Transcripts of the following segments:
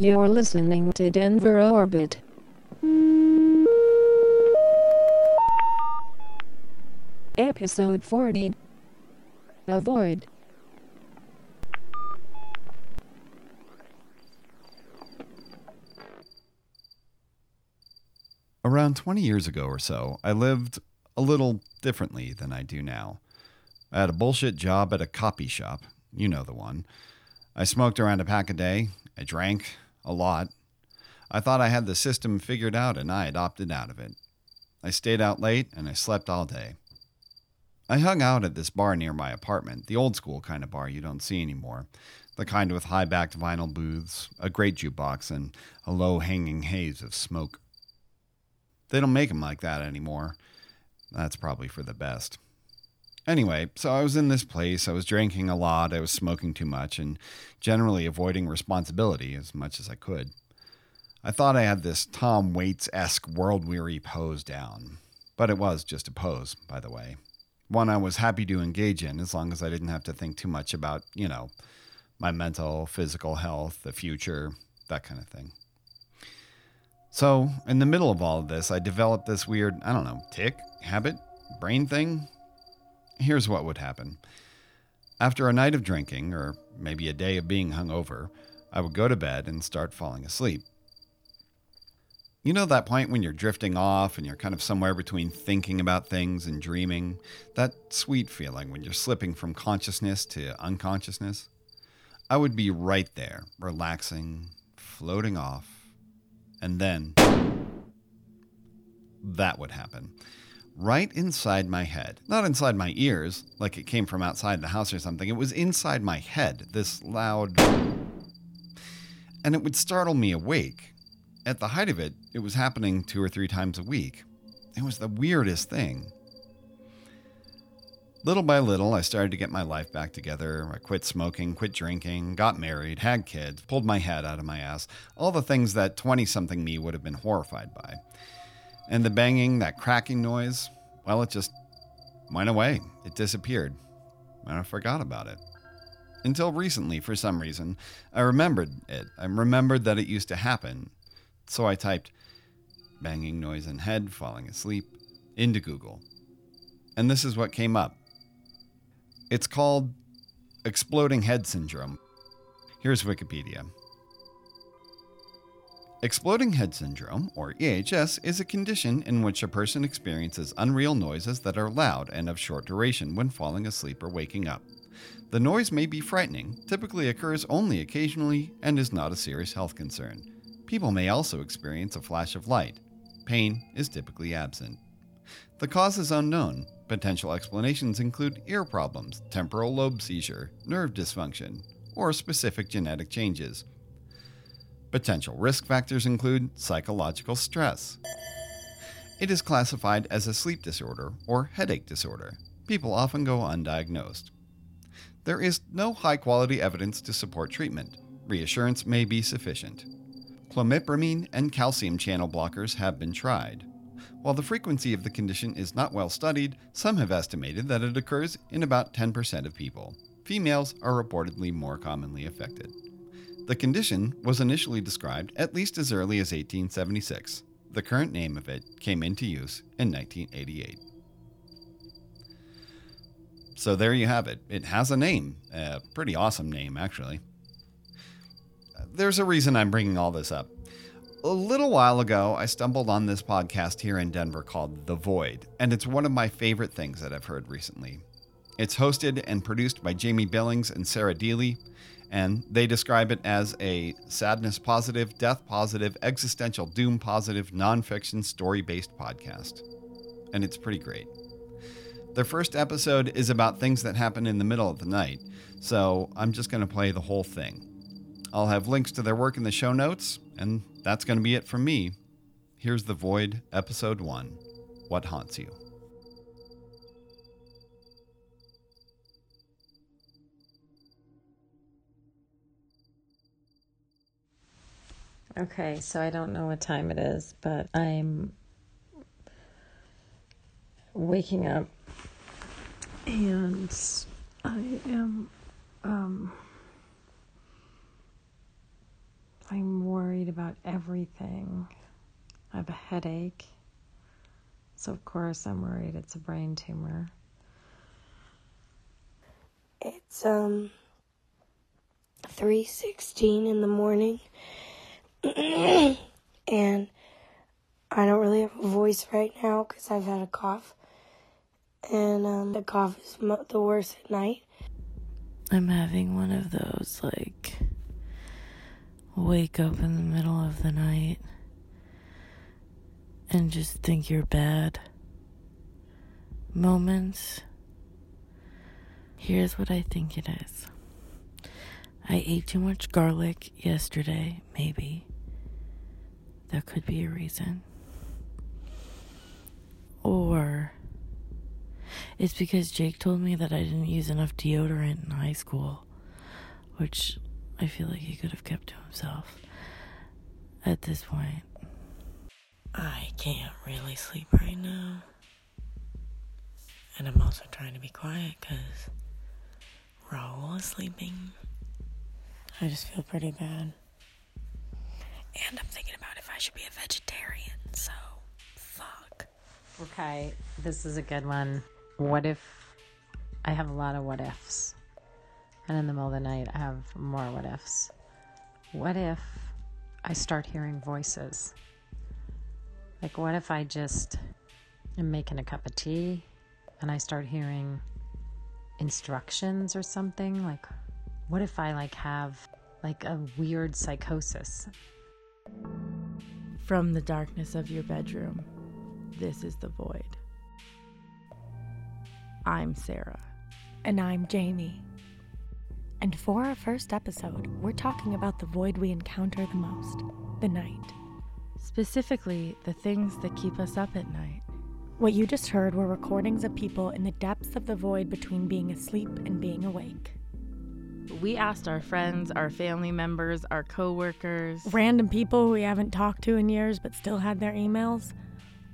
You're listening to Denver Orbit. Episode 40 Avoid. Around 20 years ago or so, I lived a little differently than I do now. I had a bullshit job at a copy shop. You know the one. I smoked around a pack a day. I drank a lot. I thought I had the system figured out and I had opted out of it. I stayed out late and I slept all day. I hung out at this bar near my apartment, the old school kind of bar you don't see anymore. The kind with high backed vinyl booths, a great jukebox, and a low hanging haze of smoke. They don't make 'em like that anymore. That's probably for the best. Anyway, so I was in this place, I was drinking a lot, I was smoking too much, and generally avoiding responsibility as much as I could. I thought I had this Tom Waits esque world weary pose down. But it was just a pose, by the way. One I was happy to engage in as long as I didn't have to think too much about, you know, my mental, physical health, the future, that kind of thing. So, in the middle of all of this, I developed this weird, I don't know, tick, habit, brain thing. Here's what would happen. After a night of drinking, or maybe a day of being hungover, I would go to bed and start falling asleep. You know that point when you're drifting off and you're kind of somewhere between thinking about things and dreaming? That sweet feeling when you're slipping from consciousness to unconsciousness? I would be right there, relaxing, floating off, and then that would happen. Right inside my head. Not inside my ears, like it came from outside the house or something. It was inside my head, this loud. And it would startle me awake. At the height of it, it was happening two or three times a week. It was the weirdest thing. Little by little, I started to get my life back together. I quit smoking, quit drinking, got married, had kids, pulled my head out of my ass. All the things that 20 something me would have been horrified by. And the banging, that cracking noise, well, it just went away. It disappeared. And I forgot about it. Until recently, for some reason, I remembered it. I remembered that it used to happen. So I typed banging noise in head, falling asleep into Google. And this is what came up. It's called exploding head syndrome. Here's Wikipedia. Exploding head syndrome, or EHS, is a condition in which a person experiences unreal noises that are loud and of short duration when falling asleep or waking up. The noise may be frightening, typically occurs only occasionally, and is not a serious health concern. People may also experience a flash of light. Pain is typically absent. The cause is unknown. Potential explanations include ear problems, temporal lobe seizure, nerve dysfunction, or specific genetic changes. Potential risk factors include psychological stress. It is classified as a sleep disorder or headache disorder. People often go undiagnosed. There is no high quality evidence to support treatment. Reassurance may be sufficient. Clomipramine and calcium channel blockers have been tried. While the frequency of the condition is not well studied, some have estimated that it occurs in about 10% of people. Females are reportedly more commonly affected. The condition was initially described at least as early as 1876. The current name of it came into use in 1988. So there you have it. It has a name, a pretty awesome name, actually. There's a reason I'm bringing all this up. A little while ago, I stumbled on this podcast here in Denver called The Void, and it's one of my favorite things that I've heard recently. It's hosted and produced by Jamie Billings and Sarah Dealy, and they describe it as a sadness positive, death positive, existential doom positive, nonfiction story based podcast. And it's pretty great. Their first episode is about things that happen in the middle of the night, so I'm just going to play the whole thing. I'll have links to their work in the show notes, and that's going to be it from me. Here's The Void, Episode 1 What Haunts You. Okay, so I don't know what time it is, but I'm waking up and I am um, I'm worried about everything. I have a headache. So, of course, I'm worried it's a brain tumor. It's um 3:16 in the morning. and I don't really have a voice right now cuz I've had a cough. And um the cough is mo- the worst at night. I'm having one of those like wake up in the middle of the night and just think you're bad moments. Here's what I think it is. I ate too much garlic yesterday, maybe. That could be a reason. Or it's because Jake told me that I didn't use enough deodorant in high school, which I feel like he could have kept to himself at this point. I can't really sleep right now. And I'm also trying to be quiet because Raul is sleeping. I just feel pretty bad. And I'm thinking about I should be a vegetarian, so fuck. Okay, this is a good one. What if I have a lot of what ifs? And in the middle of the night, I have more what ifs. What if I start hearing voices? Like, what if I just am making a cup of tea and I start hearing instructions or something? Like, what if I like have like a weird psychosis? From the darkness of your bedroom, this is the void. I'm Sarah. And I'm Jamie. And for our first episode, we're talking about the void we encounter the most the night. Specifically, the things that keep us up at night. What you just heard were recordings of people in the depths of the void between being asleep and being awake. We asked our friends, our family members, our coworkers, Random people we haven't talked to in years but still had their emails,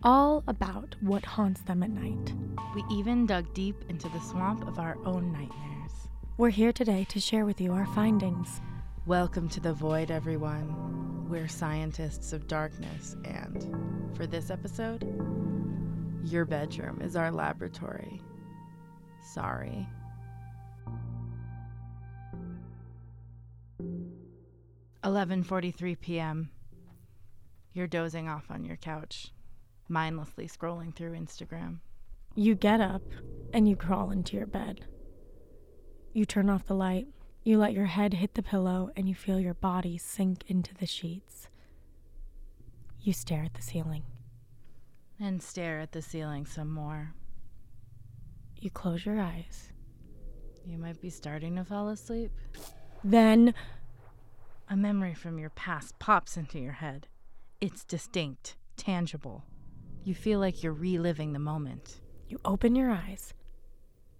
all about what haunts them at night. we even dug deep into the swamp of our own nightmares. We're here today to share with you our findings. Welcome to the void, everyone. We're scientists of darkness, and for this episode, your bedroom is our laboratory. Sorry. Eleven forty-three p.m. You're dozing off on your couch, mindlessly scrolling through Instagram. You get up and you crawl into your bed. You turn off the light, you let your head hit the pillow, and you feel your body sink into the sheets. You stare at the ceiling. and stare at the ceiling some more. You close your eyes. You might be starting to fall asleep. Then A memory from your past pops into your head. It's distinct, tangible. You feel like you're reliving the moment. you open your eyes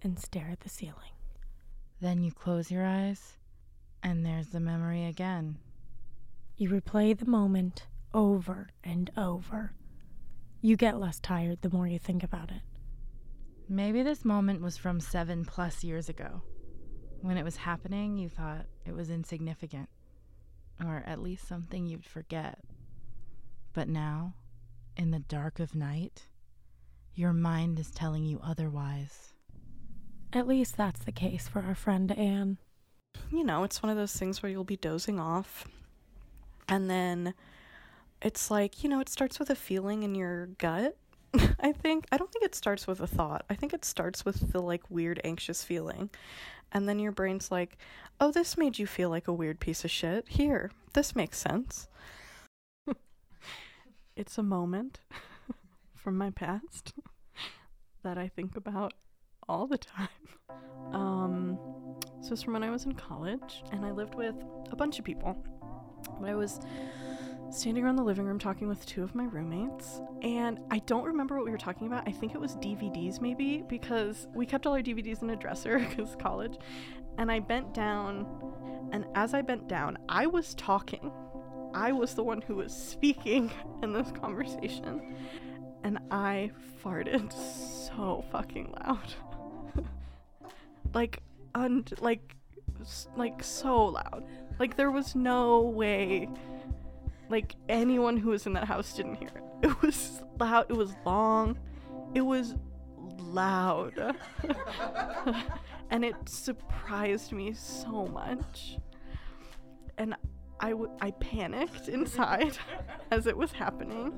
and stare at the ceiling. Then you close your eyes, and there's the memory again. You replay the moment over and over. You get less tired the more you think about it. Maybe this moment was from seven plus years ago. When it was happening, you thought it was insignificant, or at least something you'd forget. But now, in the dark of night, your mind is telling you otherwise. At least that's the case for our friend Anne. you know, it's one of those things where you'll be dozing off and then it's like, you know, it starts with a feeling in your gut. I think I don't think it starts with a thought. I think it starts with the like weird anxious feeling. And then your brain's like, "Oh, this made you feel like a weird piece of shit. Here, this makes sense." it's a moment from my past that I think about all the time. Um, so it's from when I was in college, and I lived with a bunch of people. But I was standing around the living room talking with two of my roommates, and I don't remember what we were talking about. I think it was DVDs, maybe, because we kept all our DVDs in a dresser because college. And I bent down, and as I bent down, I was talking. I was the one who was speaking in this conversation, and I farted so fucking loud. like, und- like, like so loud. Like there was no way like anyone who was in that house didn't hear it. It was loud, it was long, it was loud. and it surprised me so much. And I, w- I panicked inside as it was happening.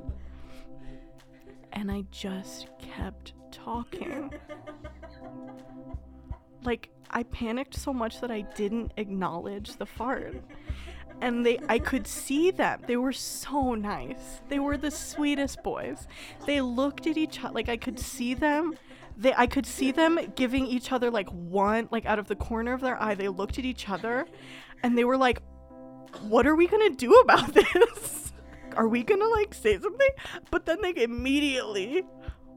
And I just kept talking. Like, I panicked so much that I didn't acknowledge the fart. And they I could see them. They were so nice. They were the sweetest boys. They looked at each other like I could see them they I could see them giving each other like one like out of the corner of their eye they looked at each other and they were like what are we going to do about this? are we going to like say something? But then they immediately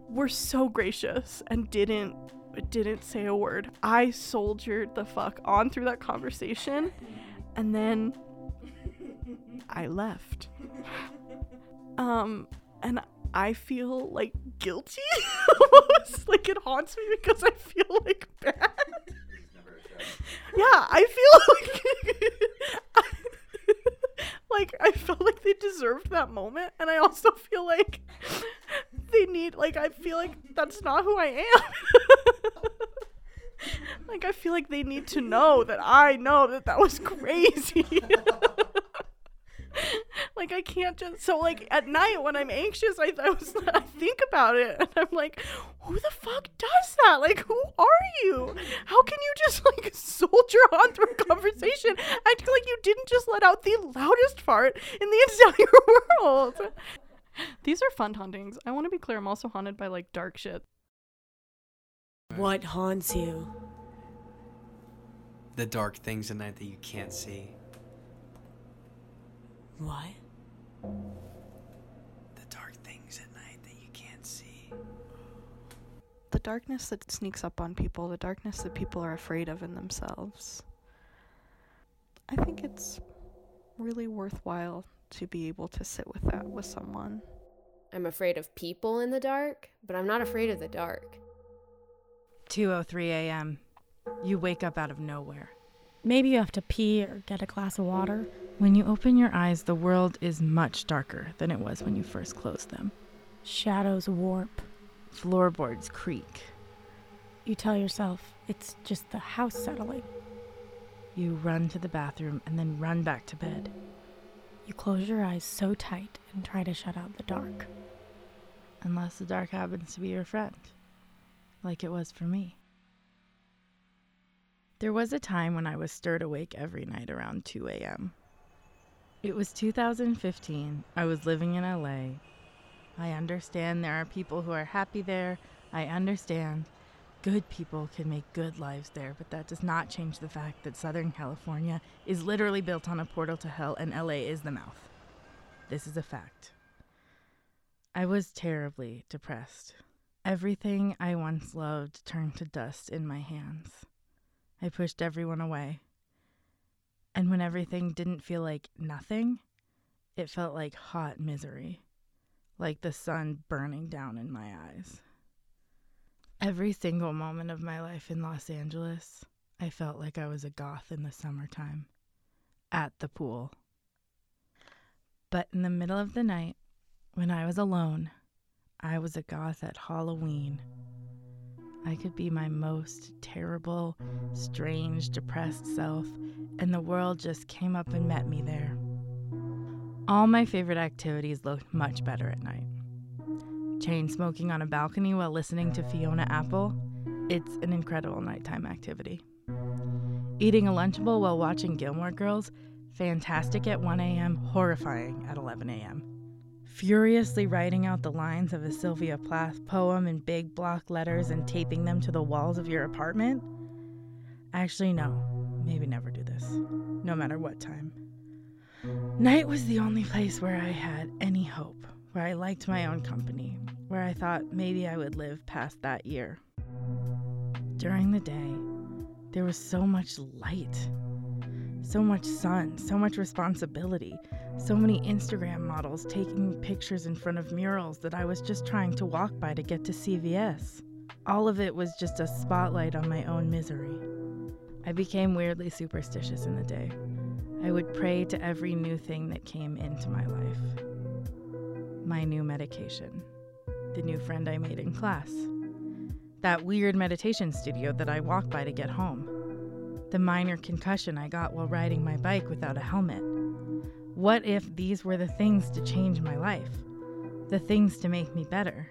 were so gracious and didn't didn't say a word. I soldiered the fuck on through that conversation and then I left. Um and I feel like guilty like it haunts me because I feel like bad. yeah, I feel like like I felt like they deserved that moment and I also feel like they need like I feel like that's not who I am. like I feel like they need to know that I know that that was crazy. Like I can't just so like at night when I'm anxious, I, I was I think about it and I'm like, who the fuck does that? Like, who are you? How can you just like soldier on through a conversation acting like you didn't just let out the loudest fart in the entire world? These are fun hauntings. I want to be clear. I'm also haunted by like dark shit. What haunts you? The dark things at night that you can't see. What? The dark things at night that you can't see. The darkness that sneaks up on people, the darkness that people are afraid of in themselves. I think it's really worthwhile to be able to sit with that with someone. I'm afraid of people in the dark, but I'm not afraid of the dark. 2:03 a.m. You wake up out of nowhere. Maybe you have to pee or get a glass of water. When you open your eyes, the world is much darker than it was when you first closed them. Shadows warp. Floorboards creak. You tell yourself it's just the house settling. You run to the bathroom and then run back to bed. You close your eyes so tight and try to shut out the dark. Unless the dark happens to be your friend, like it was for me. There was a time when I was stirred awake every night around 2 a.m. It was 2015. I was living in LA. I understand there are people who are happy there. I understand good people can make good lives there, but that does not change the fact that Southern California is literally built on a portal to hell and LA is the mouth. This is a fact. I was terribly depressed. Everything I once loved turned to dust in my hands. I pushed everyone away. And when everything didn't feel like nothing, it felt like hot misery, like the sun burning down in my eyes. Every single moment of my life in Los Angeles, I felt like I was a goth in the summertime, at the pool. But in the middle of the night, when I was alone, I was a goth at Halloween. I could be my most terrible, strange, depressed self, and the world just came up and met me there. All my favorite activities looked much better at night. Chain smoking on a balcony while listening to Fiona Apple, it's an incredible nighttime activity. Eating a Lunchable while watching Gilmore Girls, fantastic at 1 a.m., horrifying at 11 a.m furiously writing out the lines of a Sylvia Plath poem in big block letters and taping them to the walls of your apartment? Actually, no. Maybe never do this, no matter what time. Night was the only place where I had any hope, where I liked my own company, where I thought maybe I would live past that year. During the day, there was so much light, so much sun, so much responsibility, so many Instagram models taking pictures in front of murals that I was just trying to walk by to get to CVS. All of it was just a spotlight on my own misery. I became weirdly superstitious in the day. I would pray to every new thing that came into my life my new medication, the new friend I made in class, that weird meditation studio that I walked by to get home, the minor concussion I got while riding my bike without a helmet. What if these were the things to change my life? The things to make me better?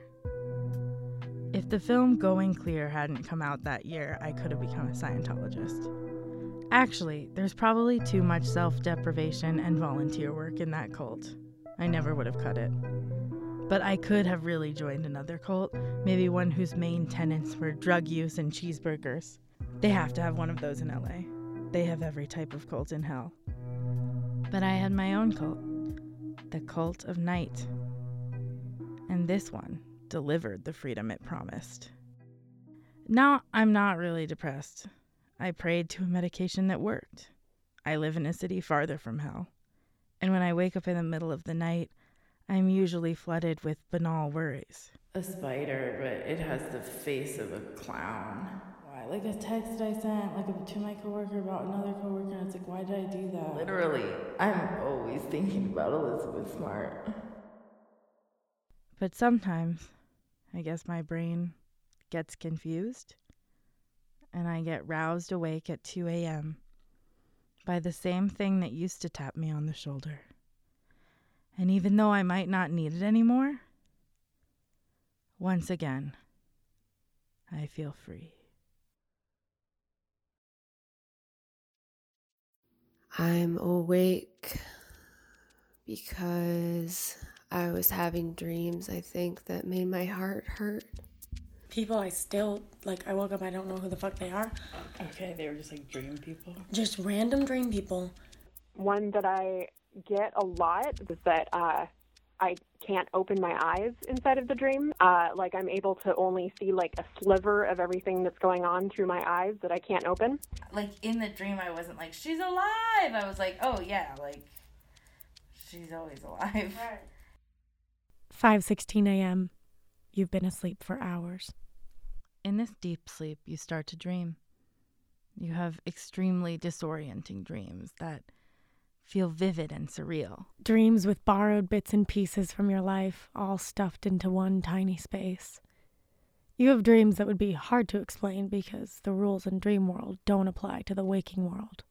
If the film Going Clear hadn't come out that year, I could have become a Scientologist. Actually, there's probably too much self deprivation and volunteer work in that cult. I never would have cut it. But I could have really joined another cult, maybe one whose main tenets were drug use and cheeseburgers. They have to have one of those in LA. They have every type of cult in hell. But I had my own cult the cult of night. And this one delivered the freedom it promised. Now I'm not really depressed. I prayed to a medication that worked. I live in a city farther from hell. And when I wake up in the middle of the night, I'm usually flooded with banal worries. A spider, but it has the face of a clown. Like a text I sent, like to my coworker about another coworker, and it's like, why did I do that? Literally, I'm always thinking about Elizabeth Smart. But sometimes, I guess my brain gets confused, and I get roused awake at 2 a.m. by the same thing that used to tap me on the shoulder. And even though I might not need it anymore, once again, I feel free. I'm awake because I was having dreams, I think, that made my heart hurt. People I still, like, I woke up, I don't know who the fuck they are. Okay, they were just like dream people. Just random dream people. One that I get a lot is that uh, I can't open my eyes inside of the dream. Uh, like I'm able to only see like a sliver of everything that's going on through my eyes that I can't open. Like in the dream, I wasn't like, she's alive. I was like, oh yeah, like she's always alive. Right. 5:16 a.m. You've been asleep for hours. In this deep sleep, you start to dream. You have extremely disorienting dreams that feel vivid and surreal. Dreams with borrowed bits and pieces from your life, all stuffed into one tiny space. You have dreams that would be hard to explain because the rules in dream world don't apply to the waking world.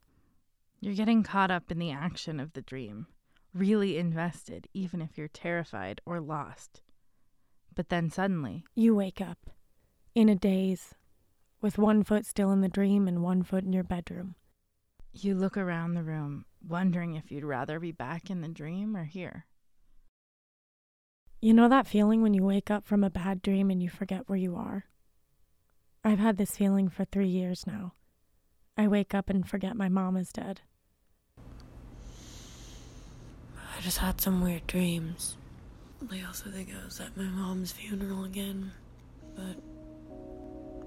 You're getting caught up in the action of the dream, really invested, even if you're terrified or lost. But then suddenly, you wake up in a daze, with one foot still in the dream and one foot in your bedroom. You look around the room, wondering if you'd rather be back in the dream or here. You know that feeling when you wake up from a bad dream and you forget where you are? I've had this feeling for three years now. I wake up and forget my mom is dead. I just had some weird dreams. I also think I was at my mom's funeral again, but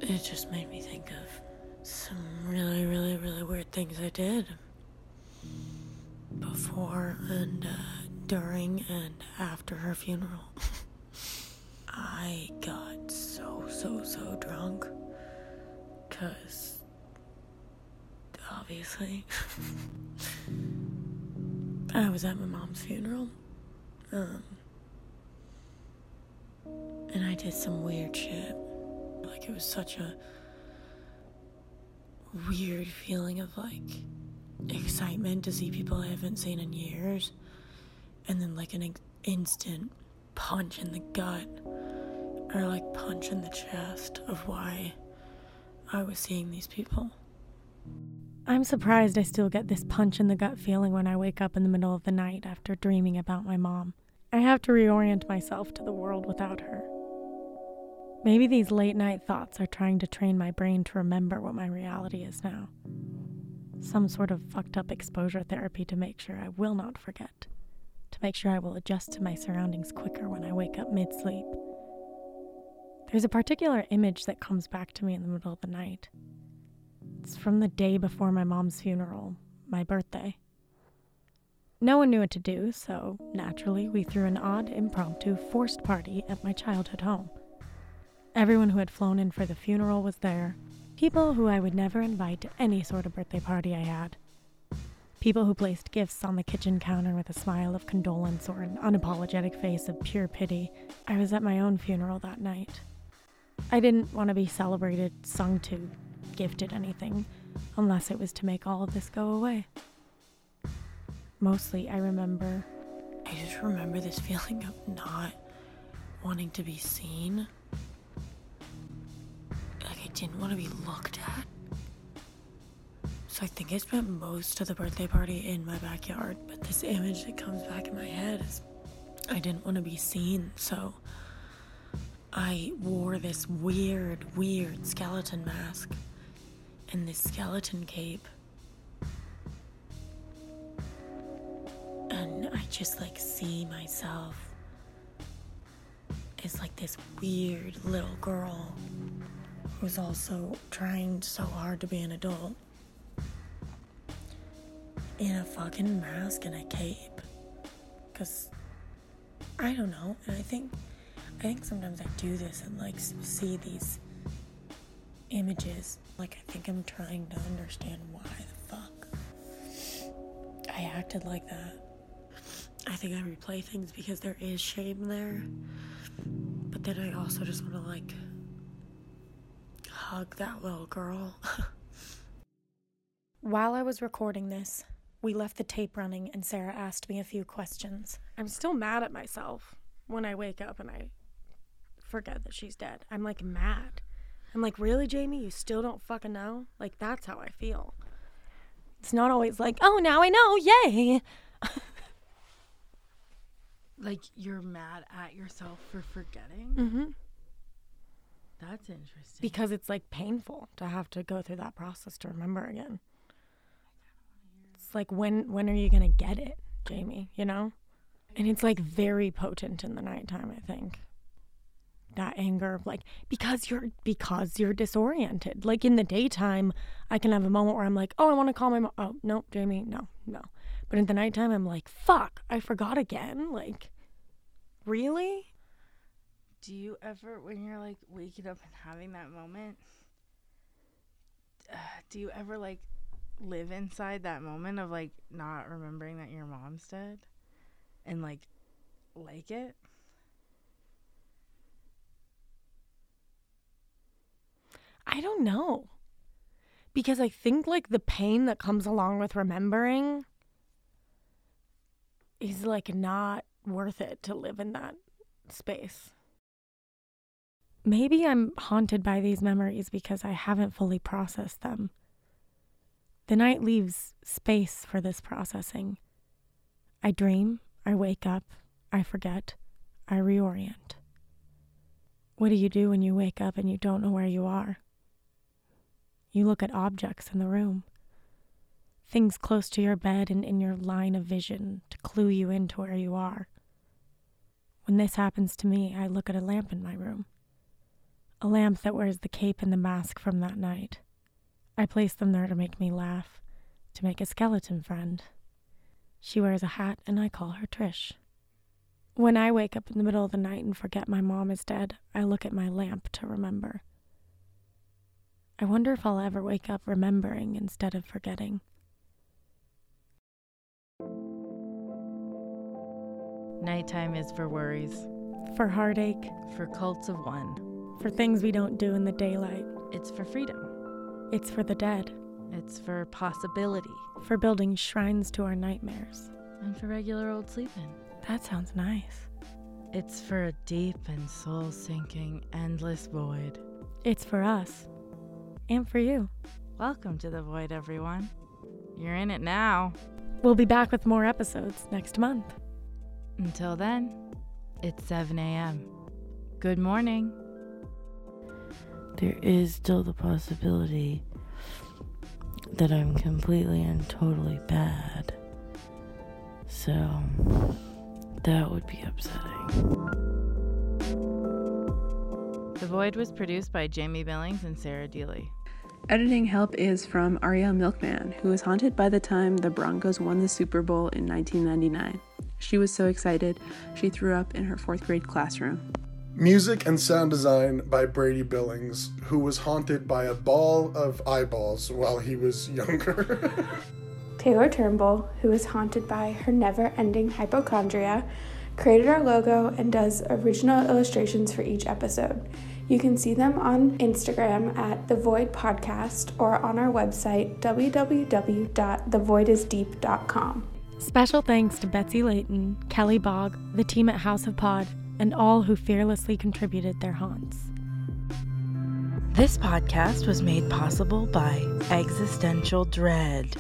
it just made me think of some really, really, really weird things I did before and uh, during and after her funeral. I got so, so, so drunk. Because, obviously, I was at my mom's funeral. Um, and I did some weird shit. Like, it was such a weird feeling of like excitement to see people I haven't seen in years, and then like an instant punch in the gut or like punch in the chest of why I was seeing these people. I'm surprised I still get this punch in the gut feeling when I wake up in the middle of the night after dreaming about my mom. I have to reorient myself to the world without her. Maybe these late night thoughts are trying to train my brain to remember what my reality is now. Some sort of fucked up exposure therapy to make sure I will not forget, to make sure I will adjust to my surroundings quicker when I wake up mid sleep. There's a particular image that comes back to me in the middle of the night. It's from the day before my mom's funeral, my birthday. No one knew what to do, so naturally we threw an odd, impromptu, forced party at my childhood home. Everyone who had flown in for the funeral was there. People who I would never invite to any sort of birthday party I had. People who placed gifts on the kitchen counter with a smile of condolence or an unapologetic face of pure pity. I was at my own funeral that night. I didn't want to be celebrated, sung to, gifted anything, unless it was to make all of this go away. Mostly, I remember. I just remember this feeling of not wanting to be seen. Didn't want to be looked at. So I think I spent most of the birthday party in my backyard, but this image that comes back in my head is I didn't want to be seen, so I wore this weird, weird skeleton mask and this skeleton cape. And I just like see myself as like this weird little girl who's also trying so hard to be an adult in a fucking mask and a cape. Cause I don't know, and I think I think sometimes I do this and like see these images. Like I think I'm trying to understand why the fuck I acted like that. I think I replay things because there is shame there. But then I also just want to like hug that little girl. While I was recording this, we left the tape running and Sarah asked me a few questions. I'm still mad at myself when I wake up and I forget that she's dead. I'm like mad. I'm like, really, Jamie? You still don't fucking know? Like, that's how I feel. It's not always like, oh, now I know, yay. Like you're mad at yourself for forgetting? mm-hmm. That's interesting. Because it's like painful to have to go through that process to remember again. It's like when when are you gonna get it, Jamie? You know, and it's like very potent in the nighttime. I think that anger of like because you're because you're disoriented. Like in the daytime, I can have a moment where I'm like, oh, I want to call my mom. Oh no, Jamie, no, no. But in the nighttime, I'm like, fuck, I forgot again. Like, really? Do you ever, when you're like waking up and having that moment, uh, do you ever like live inside that moment of like not remembering that your mom's dead and like like it? I don't know. Because I think like the pain that comes along with remembering is like not worth it to live in that space. Maybe I'm haunted by these memories because I haven't fully processed them. The night leaves space for this processing. I dream, I wake up, I forget, I reorient. What do you do when you wake up and you don't know where you are? You look at objects in the room, things close to your bed and in your line of vision to clue you into where you are. When this happens to me, I look at a lamp in my room, a lamp that wears the cape and the mask from that night. I place them there to make me laugh, to make a skeleton friend. She wears a hat, and I call her Trish. When I wake up in the middle of the night and forget my mom is dead, I look at my lamp to remember. I wonder if I'll ever wake up remembering instead of forgetting. Nighttime is for worries, For heartache, for cults of one. For things we don't do in the daylight. It's for freedom. It's for the dead, It's for possibility. for building shrines to our nightmares. And for regular old sleeping. That sounds nice. It's for a deep and soul sinking, endless void. It's for us. And for you. Welcome to the void, everyone. You're in it now. We'll be back with more episodes next month. Until then, it's 7 a.m. Good morning. There is still the possibility that I'm completely and totally bad. So, that would be upsetting. The Void was produced by Jamie Billings and Sarah Dealy. Editing help is from Arielle Milkman, who was haunted by the time the Broncos won the Super Bowl in 1999. She was so excited, she threw up in her fourth grade classroom. Music and sound design by Brady Billings, who was haunted by a ball of eyeballs while he was younger. Taylor Turnbull, who is haunted by her never ending hypochondria, created our logo and does original illustrations for each episode. You can see them on Instagram at The Void Podcast or on our website, www.thevoidisdeep.com. Special thanks to Betsy Layton, Kelly Bogg, the team at House of Pod, and all who fearlessly contributed their haunts. This podcast was made possible by Existential Dread.